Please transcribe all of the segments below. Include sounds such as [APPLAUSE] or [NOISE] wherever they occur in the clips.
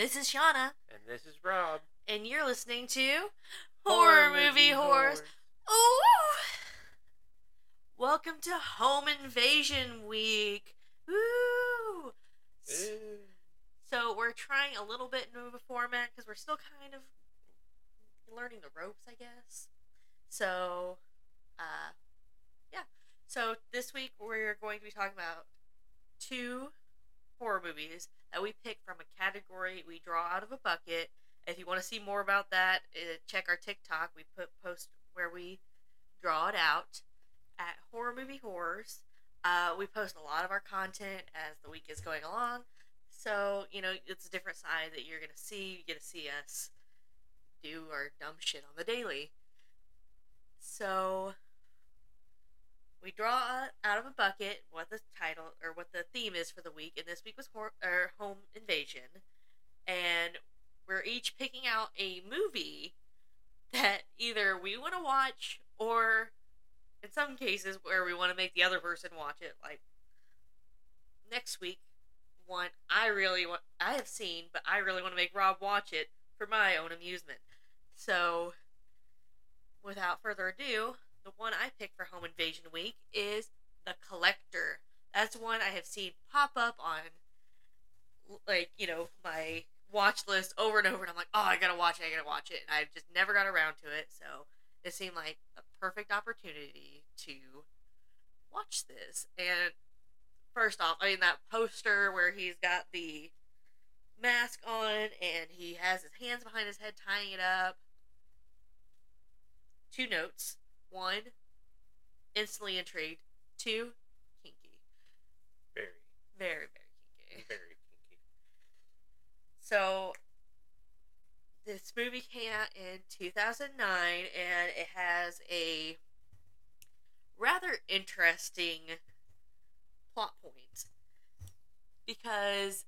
This is Shauna, And this is Rob. and you're listening to Horror, Movie Horrors. Ooh! Welcome to Home Invasion Week. Ooh! Ooh. So we're trying a little bit new format because we're still kind of learning the ropes, I guess. So, uh, yeah. So this week we're going to be talking about two horror movies that we pick from a category we draw out of a bucket. If you want to see more about that, uh, check our TikTok. We put post where we draw it out at Horror Movie Horrors. Uh, we post a lot of our content as the week is going along. So, you know, it's a different side that you're going to see. You get to see us do our dumb shit on the daily. So, we draw out of a bucket what the title or what the theme is for the week, and this week was hor- or home invasion. And we're each picking out a movie that either we want to watch or in some cases where we want to make the other person watch it like next week one I really want I have seen but I really want to make Rob watch it for my own amusement. So without further ado, the one I picked for Home Invasion Week is The Collector. That's one I have seen pop up on like, you know, my watch list over and over and I'm like, "Oh, I got to watch it. I got to watch it." And I've just never got around to it. So, it seemed like a perfect opportunity to watch this. And first off, I mean that poster where he's got the mask on and he has his hands behind his head tying it up. Two notes. One, instantly intrigued. Two, kinky. Very, Very, very kinky. very kinky. So, this movie came out in 2009 and it has a rather interesting plot point because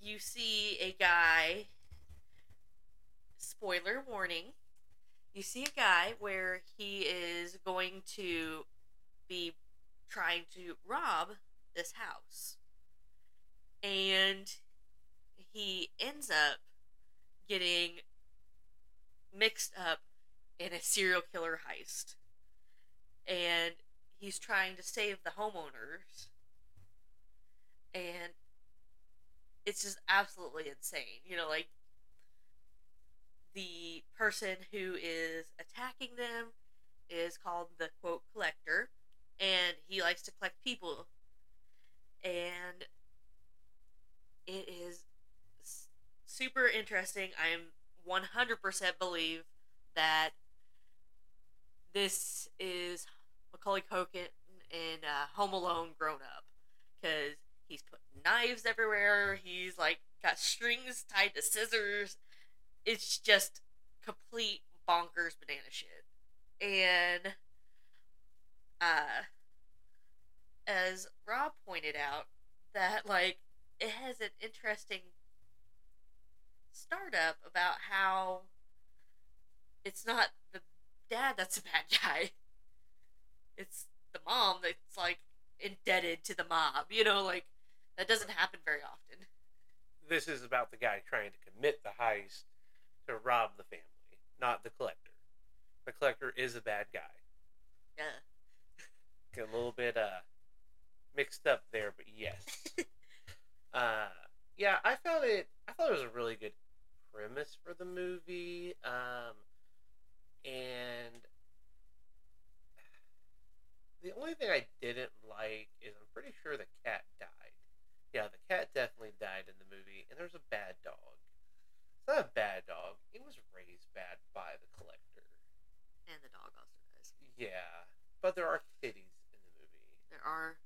you see a guy spoiler warning you see a guy where he is going to be trying to rob this house and he ends up getting mixed up in a serial killer heist. And he's trying to save the homeowners. And it's just absolutely insane. You know, like the person who is attacking them is called the quote collector, and he likes to collect people. And it is super interesting. I'm 100% believe that this is Macaulay Culkin in uh, Home Alone grown up because he's putting knives everywhere. He's like got strings tied to scissors. It's just complete bonkers banana shit. And uh, as Rob pointed out, that like it has an interesting startup about how it's not the dad that's a bad guy. It's the mom that's like indebted to the mob. You know, like that doesn't happen very often. This is about the guy trying to commit the heist to rob the family, not the collector. The collector is a bad guy. Yeah. Get a little bit uh mixed up there, but yes. [LAUGHS] uh yeah, I found it I thought it was a really good premise for the movie. Um and the only thing I didn't like is I'm pretty sure the cat died. Yeah, the cat definitely died in the movie, and there's a bad dog. It's not a bad dog. It was raised bad by the collector. And the dog also does. Yeah, but there are titties in the movie. There are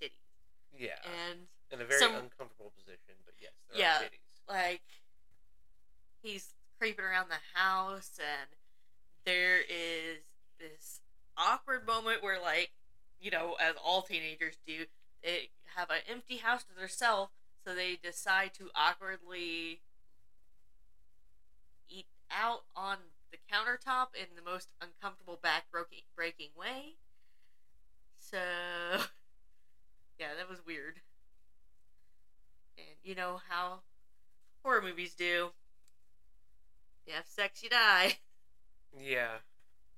titties. Yeah, And in a very some- uncomfortable position, but yes, there Yeah. are titties. like he's creeping around the house and there is this awkward moment where like you know as all teenagers do they have an empty house to themselves so they decide to awkwardly out on the countertop in the most uncomfortable back breaking way so [LAUGHS] yeah that was weird And you know how horror movies do. You have sex, you die. [LAUGHS] Yeah,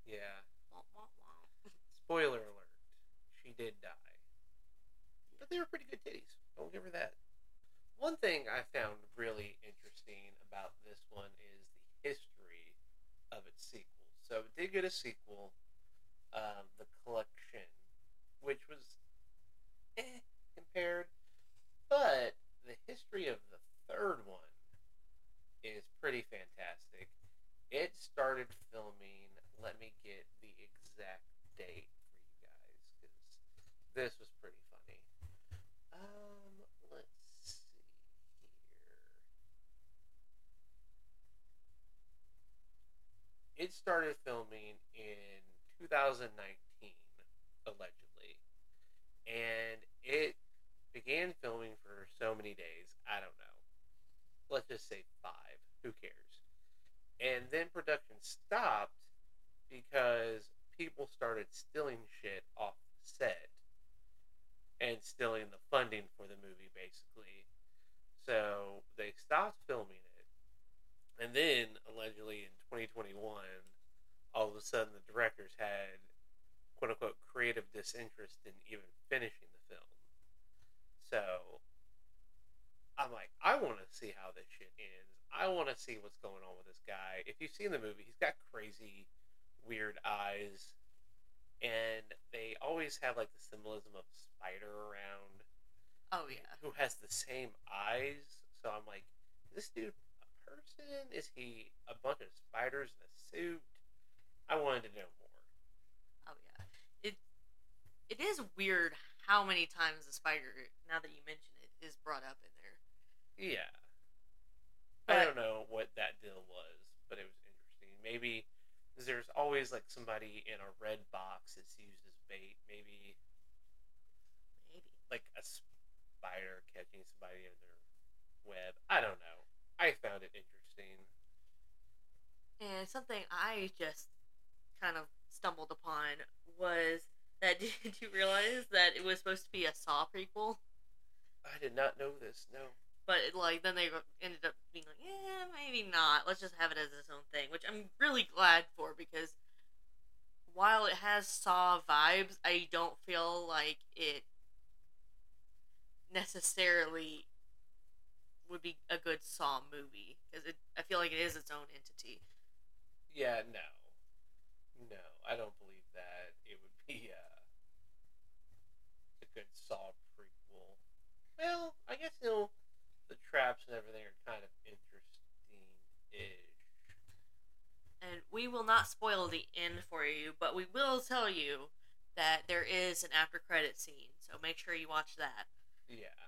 yeah. Wah, wah, wah. Spoiler alert: she did die, but they were pretty good titties. Don't give her that. One thing I found really interesting about this one is of its sequel. So it did get a sequel, um, the collection, which was eh, compared, but the history of the third one is pretty fantastic. It started filming. Let me get the exact date for you guys because this was pretty funny. Um, let's see here. It started filming in 2019, allegedly, and it began filming for so many days. I don't know. Let's just say five. Who cares? And then production stopped because people started stealing shit off set and stealing the funding for the movie, basically. So they stopped filming it. And then, allegedly in 2021, all of a sudden the directors had quote unquote creative disinterest in even finishing the film. So I'm like, I want to see how this shit ends. I want to see what's going on with this guy. If you've seen the movie, he's got crazy, weird eyes, and they always have like the symbolism of spider around Oh yeah. who has the same eyes. So I'm like, is this dude a person? Is he a bunch of spiders in a suit? I wanted to know more. Oh yeah. It it is weird how many times the spider, now that you mention it, is brought up in there. Yeah. But- I don't know what that deal was, but it was interesting. Maybe there's always like somebody in a red box that's used as bait. Maybe Maybe. like a spider catching somebody in their web. I don't know. I found it interesting. And something I just kind of stumbled upon was that [LAUGHS] did you realize that it was supposed to be a Saw prequel? I did not know this. No. But it, like then they ended up being like, yeah, maybe not. Let's just have it as its own thing, which I'm really glad for because while it has Saw vibes, I don't feel like it necessarily would be a good Saw movie because it. I feel like it is its own entity. Yeah, no. No, I don't believe that it would be uh, a good Saw prequel. Well, I guess, you know, the traps and everything are kind of interesting-ish. And we will not spoil the end for you, but we will tell you that there is an after credit scene. So make sure you watch that. Yeah.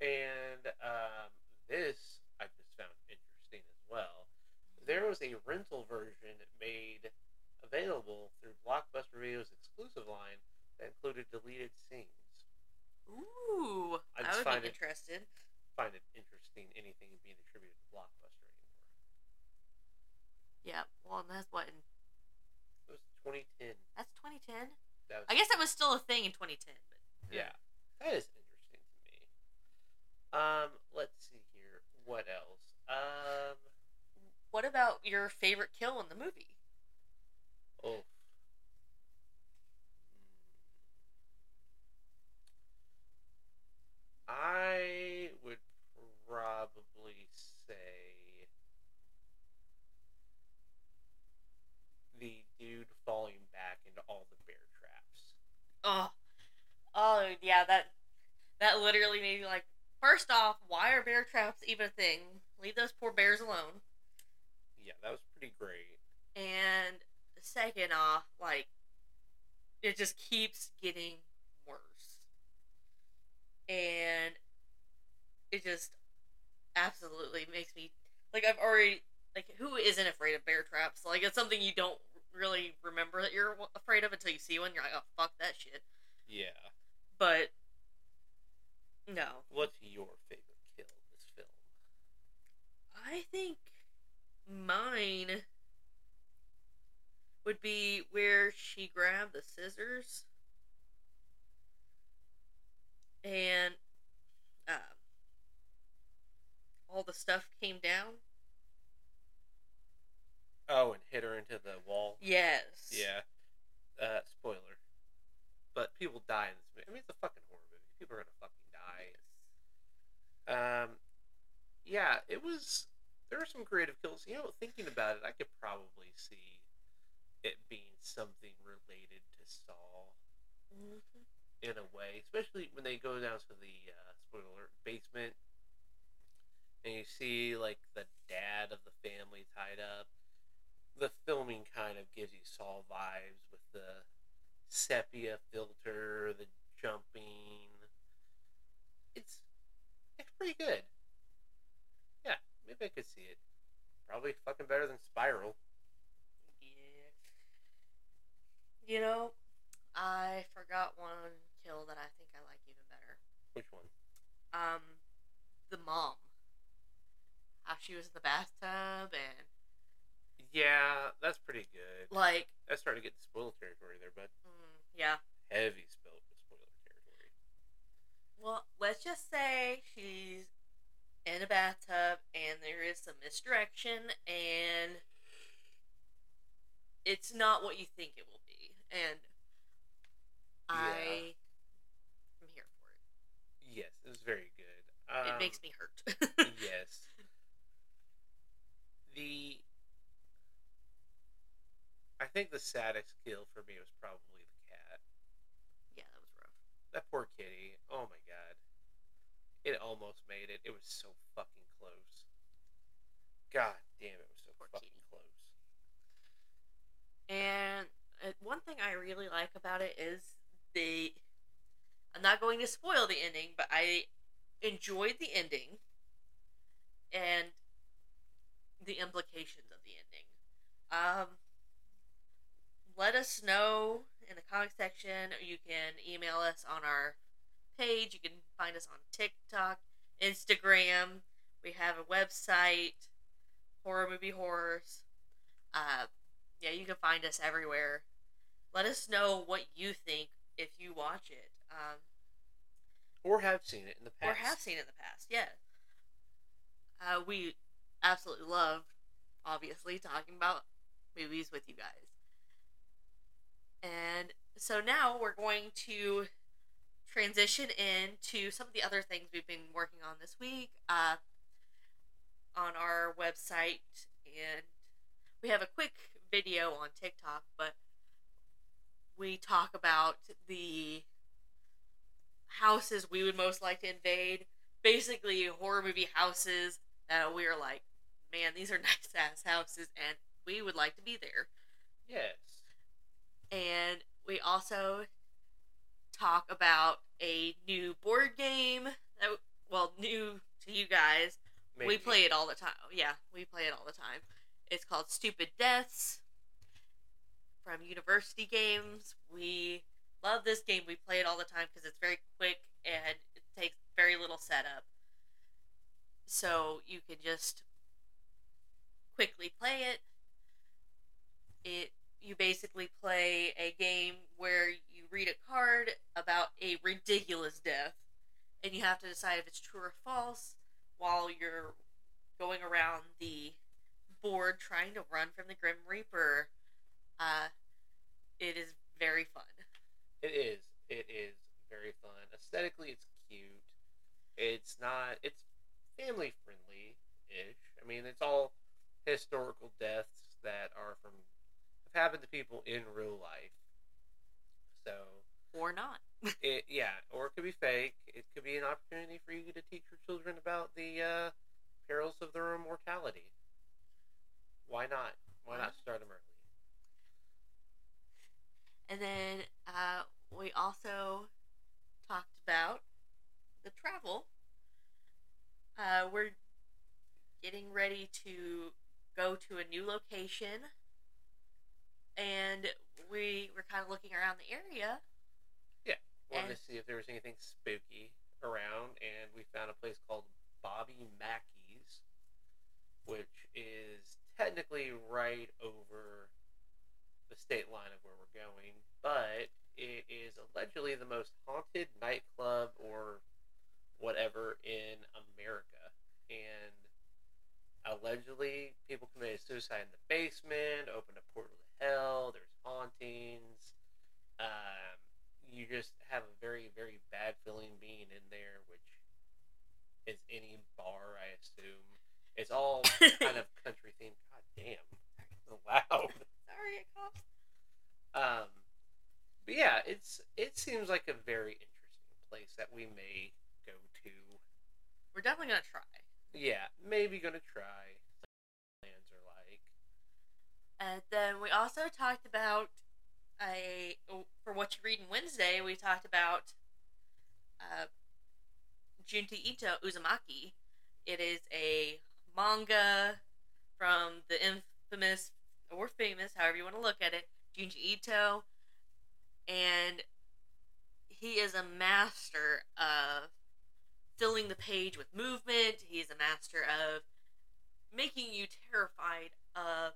And um, this I just found interesting as well. There was a rental version made available through Blockbuster Video's exclusive line that included deleted scenes. Ooh, I I, would find be it- interested. Find it interesting anything being attributed to Blockbuster anymore. Yeah, well, and that's what in, It was 2010. that's 2010. That was, I guess that was still a thing in 2010, but Yeah, that is interesting to me. Um, let's see here. What else? Um, What about your favorite kill in the movie? Oh. Hmm. I would probably say the dude falling back into all the bear traps. Oh, oh yeah, that that literally made me like. First off, why are bear traps even a thing? Leave those poor bears alone. Yeah, that was pretty great. And second off, like, it just keeps getting worse. And it just absolutely makes me like I've already like who isn't afraid of bear traps? Like it's something you don't really remember that you're afraid of until you see one. You're like, oh fuck that shit. Yeah. But no, What's your favorite kill in this film? I think mine would be where she grabbed the scissors and um, all the stuff came down. Oh, and hit her into the wall. Yes. Yeah. Uh, spoiler. But people die in this movie. I mean, it's a fucking horror movie. People are gonna fucking die. Yes. Um, yeah, it was. There were some creative kills. You know, thinking about it, I could probably see it being something related to Saw Mhm. in a way, especially when they go down to the uh, spoiler alert basement, and you see like the dad of the family tied up. The filming kind of gives you Saw vibes with the sepia filter, the jumping. It's it's pretty good. Yeah, maybe I could see it. Probably fucking better than Spiral. Yeah. You know, I forgot one kill that I think I like even better. Which one? Um, the mom. How she was in the bathtub and Yeah, that's pretty good. like, That's starting to get to spoiler territory there, but mm, yeah. heavy spoil spoiler territory. Well, let's just say she's in a bathtub and there is some misdirection and it's not what you think it will be. And I am here for it. Yes, it was very good. Um, it makes me hurt. [LAUGHS] yes. The I think the saddest kill for me was probably the cat. yeah, that was rough. That poor kitty. Oh my god. It almost made it. It was so fucking close. God damn, it was so Poor fucking kitty. close. And one thing I really like about it is the. I'm not going to spoil the ending, but I enjoyed the ending and the implications of the ending. Um, let us know in the comment section. Or you can email us on our page. You can find us on TikTok, Instagram. We have a website, Horror Movie Horrors. Uh, yeah, you can find us everywhere. Let us know what you think if you watch it. Um, Or have seen it in the past. or have seen it in the past. Yeah. Uh, we absolutely love, obviously, talking about movies with you guys. And so now we're going to transition into some of the other things we've been working on this week uh, on our website. And we have a quick video on TikTok, but we talk about the houses we would most like to invade. Basically, horror movie houses that we are like, man, these are [LAUGHS] nice ass houses, and we would like to be there. Yes. And we also talk about a new board game that, well, new to you guys. We play it all the time. Yeah, we play it all the time. It's called Stupid Deaths from University Games. We love this game. We play it all the time because it's very quick and it takes very little setup. So you can just quickly play it. It you basically play a game where you read a card about a ridiculous death and you have to decide if it's true or false while you're going around the board trying to run from the Grim Reaper. Uh, it is very fun. It is. It is very fun. Aesthetically, it's cute. It's not. It's family friendly ish. I mean, it's all historical deaths that are from have happened to people in real life. So Or not. [LAUGHS] it yeah, or it could be fake. It could be an opportunity for you to teach your children about the uh, perils of their immortality. Why not? Why not start them early? And then uh, we also talked about the travel. Uh, we're getting ready to go to a new location, and we were kind of looking around the area. Yeah, wanted And- to see if there was anything spooky around, and we found a place called Bobby Mackey's, which is technically right over the state line of where we're going, but it is allegedly the most haunted nightclub or whatever in America. And allegedly people committed suicide in the basement, opened a portal to hell. There's hauntings. Um, you just have a very very bad feeling being in there, which is any bar, I assume. It's all [LAUGHS] kind of country themed. God damn, loud. Sorry, it coughed. Um, but yeah, it's it seems like a very interesting place that we may go to. We're definitely gonna try. Yeah, maybe gonna try. Plans are like. And then we also talked about a for what you read in Wednesday. We talked about uh, Junji Ito Uzumaki. It is a manga from the infamous or famous, however you want to look at it, Junji Ito, and he is a master of filling the page with movement. He is a master of making you terrified of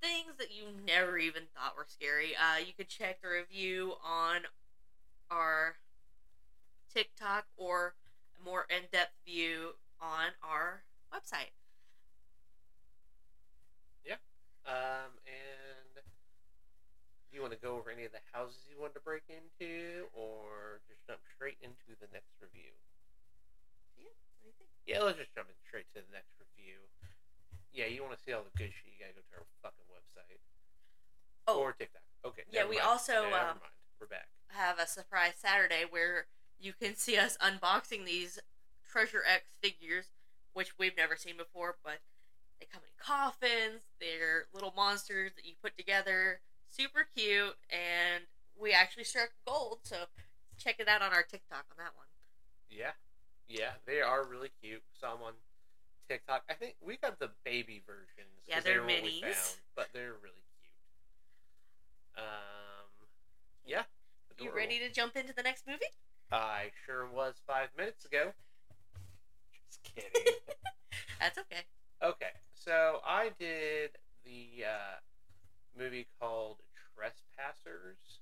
things that you never even thought were scary. Uh, you could check the review on our TikTok or a more in depth view on our website. Um, and do you want to go over any of the houses you wanted to break into, or just jump straight into the next review? Yeah, what do you think? Yeah, let's just jump in straight to the next review. Yeah, you want to see all the good shit, you gotta go to our fucking website. Oh. Or TikTok. Okay. Yeah, we mind. also, Never um, mind. We're back. have a surprise Saturday where you can see us unboxing these Treasure X figures, which we've never seen before, but they come in coffins. They're little monsters that you put together. Super cute, and we actually struck gold, so check it out on our TikTok on that one. Yeah. Yeah, they are really cute. Saw them on TikTok. I think we got the baby versions. Yeah, they they're we minis. found, but they're really cute. Um, yeah. You ready to jump into the next movie? I sure was five minutes ago. Just kidding. [LAUGHS] That's okay. okay, so I did the uh, movie called Trespassers.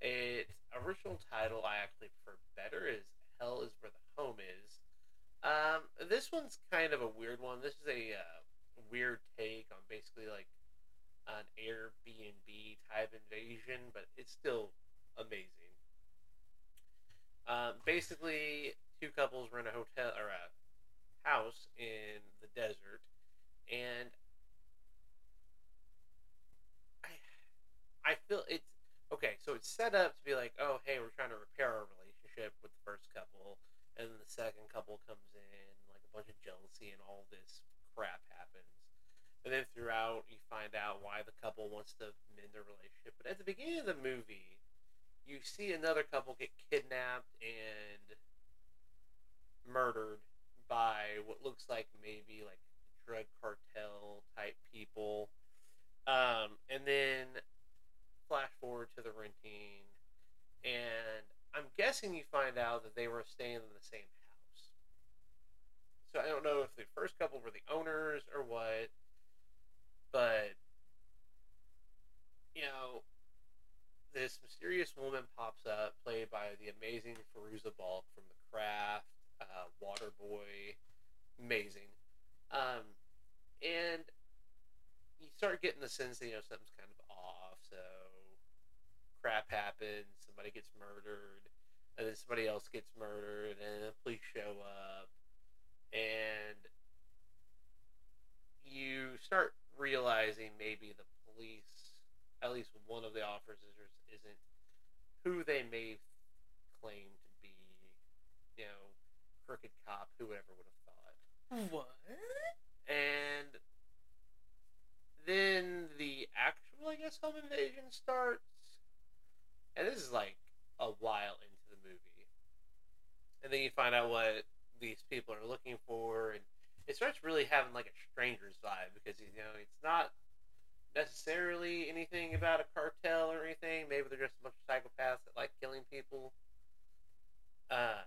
Its original title I actually prefer better is Hell is Where the Home Is. Um, this one's kind of a weird one. This is a uh, weird take on basically like an Airbnb type invasion, but it's still amazing. Um, basically, two couples rent a hotel or a house in the desert, and I, I feel it's okay. So it's set up to be like, oh, hey, we're trying to repair our relationship with the first couple, and then the second couple comes in, like a bunch of jealousy and all this crap happens. And then throughout, you find out why the couple wants to mend their relationship. But at the beginning of the movie, you see another couple get kidnapped and murdered by what looks like maybe like drug cartel type people. Um, and then flash forward to the renting, and I'm guessing you find out that they were staying in the same house. So I don't know if the first couple were the owners or what, but you know, this mysterious woman pops up, played by the amazing Fairuza Balk from The Craft, uh, Waterboy, amazing. Um, and you start getting the sense that you know something's kind of off. So crap happens, somebody gets murdered, and then somebody else gets murdered, and the police show up, and you start realizing maybe the police, at least one of the officers, isn't who they may claim to be. You know, crooked cop, whoever would have thought. What? And then the actual, I guess, home invasion starts. And this is like a while into the movie. And then you find out what these people are looking for, and it starts really having like a stranger's vibe because you know it's not necessarily anything about a cartel or anything. Maybe they're just a bunch of psychopaths that like killing people. Um,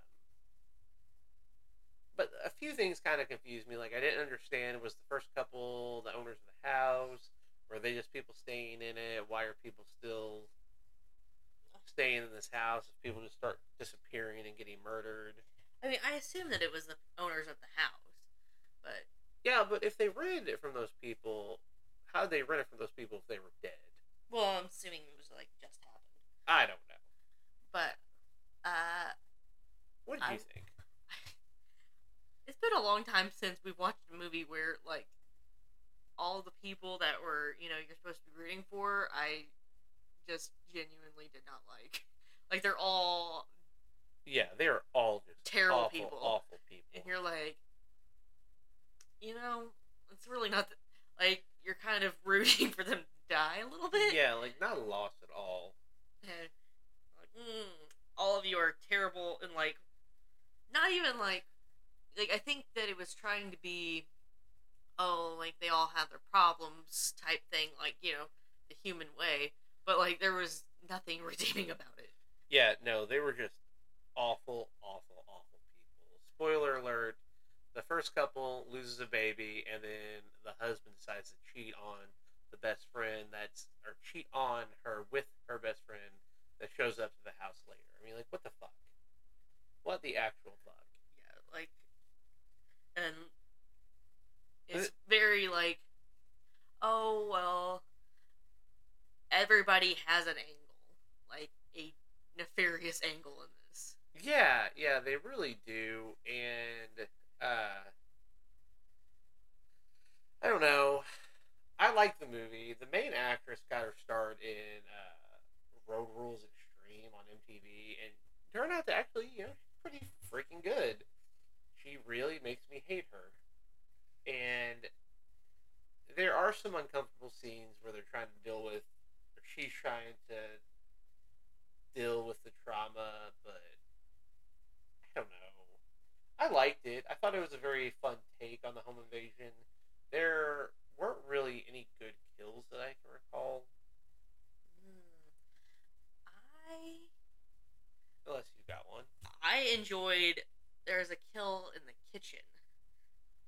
but a few things kind of confused me. Like I didn't understand was the first couple the owners of the house? Were they just people staying in it? Why are people still staying in this house if people just start disappearing and getting murdered? I mean, I assume that it was the owners of the house, but Yeah, but if they rented it from those people, how did they rent it from those people if they were dead? Well, I'm assuming it was like just happened. I don't know. But uh What did you think? [LAUGHS] it's been a long time since we've watched a movie where like all the people that were, you know, you're supposed to be rooting for, I just genuinely did not like. [LAUGHS] Like they're all Yeah, they are all just Terrible awful, people. Awful people. and you're like you know, it's really not th- like you're kind of [LAUGHS] rooting for them to die a little bit. yeah, like not lost at all. And like, mm, all of you are terrible and like not even like like I think that it was trying to be oh like they all have their problems type thing like you know the human way but like there was nothing [LAUGHS] redeeming about it Yeah, no, they were just awful, awful, awful people. Spoiler alert: the first couple loses a baby, and then the husband decides to cheat on the best friend that's or cheat on her with her best friend that shows up to the house later. I mean, like, what the fuck? What the actual fuck? yeah like and it's very like oh well everybody has an angle like a nefarious angle in this Yeah, yeah, they really do, and uh, I don't know. I like the movie. The main actress got her start in uh, Road Rules Extreme on MTV, and turned out to actually, you know, pretty freaking good. She really makes me hate her, and there are some uncomfortable scenes where they're trying to deal with, she's trying to deal with the trauma, but I don't know. I liked it. I thought it was a very fun take on the home invasion. There weren't really any good kills that I can recall, Hmm. I unless you got one. I enjoyed there's a kill in the kitchen.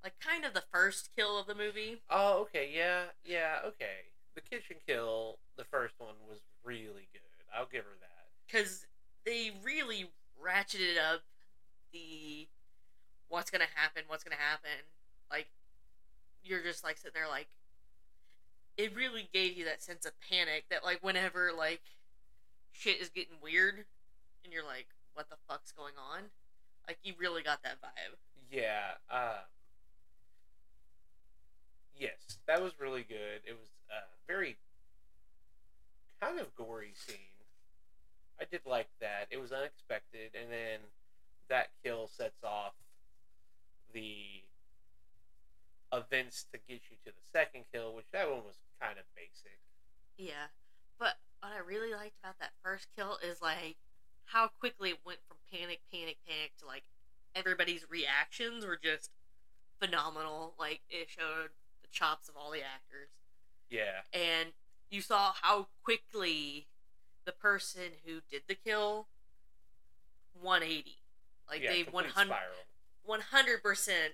Like kind of the first kill of the movie. Oh, okay, yeah, yeah, okay. The kitchen kill, the first one, was really good. I'll give her that. Because they really ratcheted up the what's gonna happen, what's gonna happen. Like you're just like sitting there like it really gave you that sense of panic that like whenever like shit is getting weird and you're like, what the fuck's going on? Like you really got that vibe. Yeah. Um, yes, that was really good. It was a very kind of gory scene. I did like that. It was unexpected, and then that kill sets off the events to get you to the second kill, which that one was kind of basic. Yeah, but what I really liked about that first kill is like how quickly it went from panic, panic, panic to like everybody's reactions were just phenomenal. Like it showed the chops of all the actors, Yeah. and you saw how quickly the person who did the kill 180. Like yeah, they complete 100 spiral. percent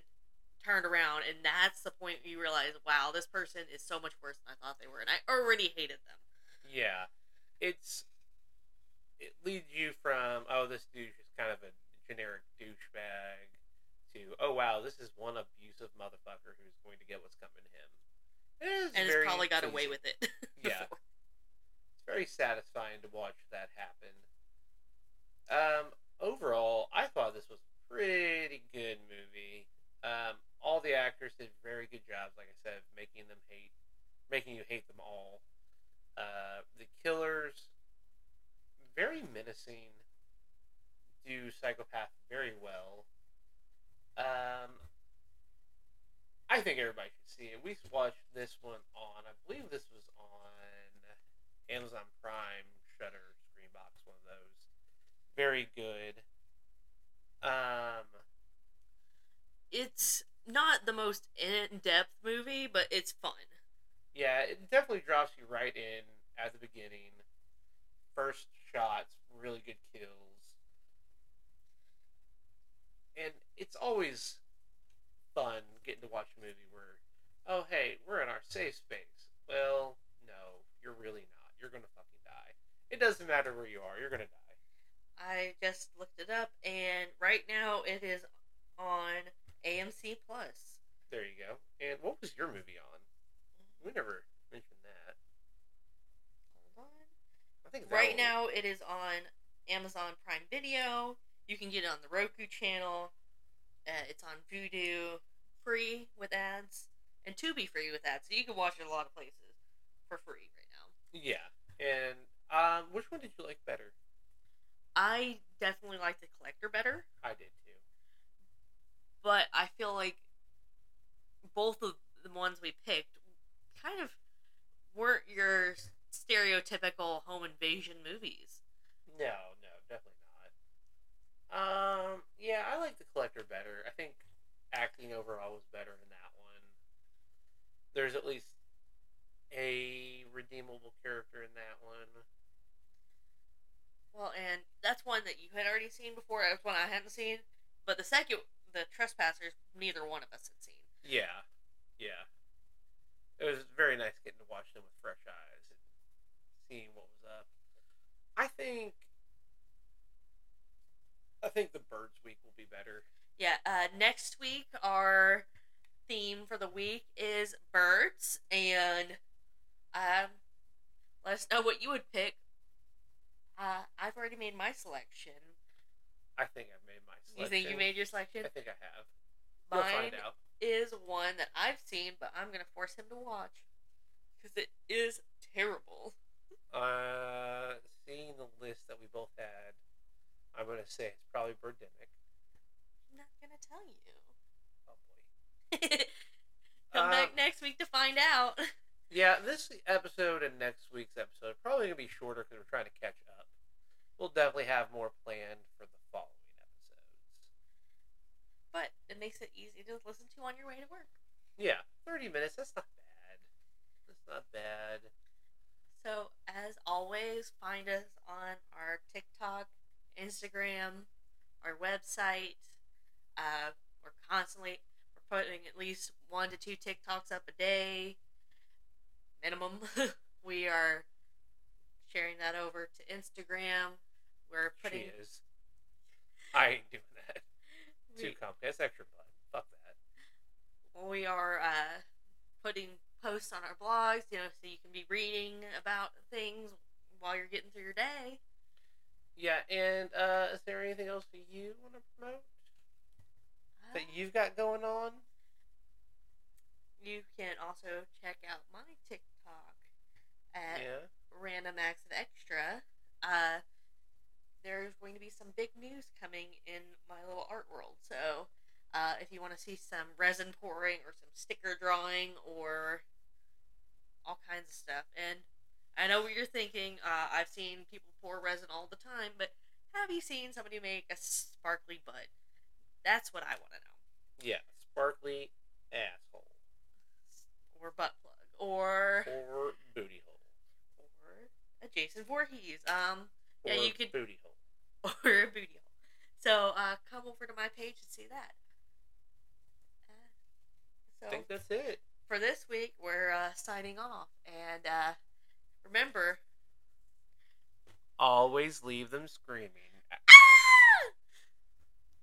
turned around, and that's the point you realize, wow, this person is so much worse than I thought they were, and I already hated them. Yeah, it's it leads you from oh this dude's just kind of a generic douchebag to oh wow this is one abusive motherfucker who's going to get what's coming to him. It is and has probably got away with it. [LAUGHS] Yeah. It's very satisfying to watch that happen. Um, overall, I thought this was a pretty good movie. Um, all the actors did very good jobs, like I said, of making them hate, making you hate them all. Uh, the killers, very menacing, do psychopath very well. Um, I think everybody should see it. We watched this one on, I believe this was on Amazon Prime, Shudder, Screambox, one of those. Very good. Um, It's not the most in-depth movie, but it's fun. yeah, it definitely drops you right in at the beginning. First shots, really good kills. And it's always fun getting to watch a movie where, oh, hey, we're in our safe space. Well, no, you're really not. You're to fucking die. It doesn't matter where you are, you're to die. I just looked it up, and right now it is on AMC Plus. There you go. And what was your movie on? We mm-hmm. never mentioned that. Hold on. I think Right one- now, it is on Amazon Prime Video. You can get it on the Roku channel. Uh, it's on Vudu, free with ads, and Tubi free with ads. So you can watch it a lot of places for free right now. Yeah. And um, which one did you like better? I definitely like the collector better, I did too. but I feel like both of the ones we picked kind of weren't your stereotypical home invasion movies. No, no, definitely not. Um, yeah, I like the collector better. I think acting overall was better in that one. There's at least a redeemable character in that one. Well, and that's one that you had already seen before. It was one I hadn't seen. But the second, the Trespassers, neither one of us had seen. Yeah, yeah. It was very nice getting to watch them with fresh eyes and seeing what was up. I think. I think the Birds Week will be better. Yeah, uh, next week, our theme for the week is birds. And um, let us know what you would pick. Uh, I've already made my selection. I think I've made my selection. You think you made your selection? I think I have. We'll Mine find out. is one that I've seen, but I'm going to force him to watch. Because it is terrible. Uh, seeing the list that we both had, I'm gonna say it's probably Birdemic. I'm not going to tell you. Oh boy. [LAUGHS] Come Um, back next week to find out. [LAUGHS] Yeah, this episode and next week's episode are probably gonna be shorter because we're trying to catch up. We'll definitely have more planned for the following episodes. But it makes it easy to listen to on your way to work. Yeah, 30 minutes. That's not bad. That's not bad. So, as always, find us on our TikTok, Instagram, our website. Uh, we're constantly we're putting at least one to two TikToks up a day, minimum. [LAUGHS] we are sharing that over to Instagram. We're putting She is. I ain't doing that. [LAUGHS] Too we, complicated. That's extra blood. Fuck that. we are uh, putting posts on our blogs, you know, so you can be reading about things while you're getting through your day. Yeah, and uh, is there anything else that you want to promote that you've got going on? You can also check out my TikTok at Yeah. Random Acts of Extra. Uh, there's going to be some big news coming in my little art world. So, uh, if you want to see some resin pouring or some sticker drawing or all kinds of stuff, and I know what you're thinking. Uh, I've seen people pour resin all the time, but have you seen somebody make a sparkly butt? That's what I want to know. Yeah, sparkly asshole Or butt plug. Or or booty hole. or a Jason Voorhees. Um, Yeah, you could- booty hole. [LAUGHS] or a booty hole. So uh, come over to my page and see that. Uh, I think that's it. for this week, we're uh, signing off, and uh, remember, Always leave them screaming.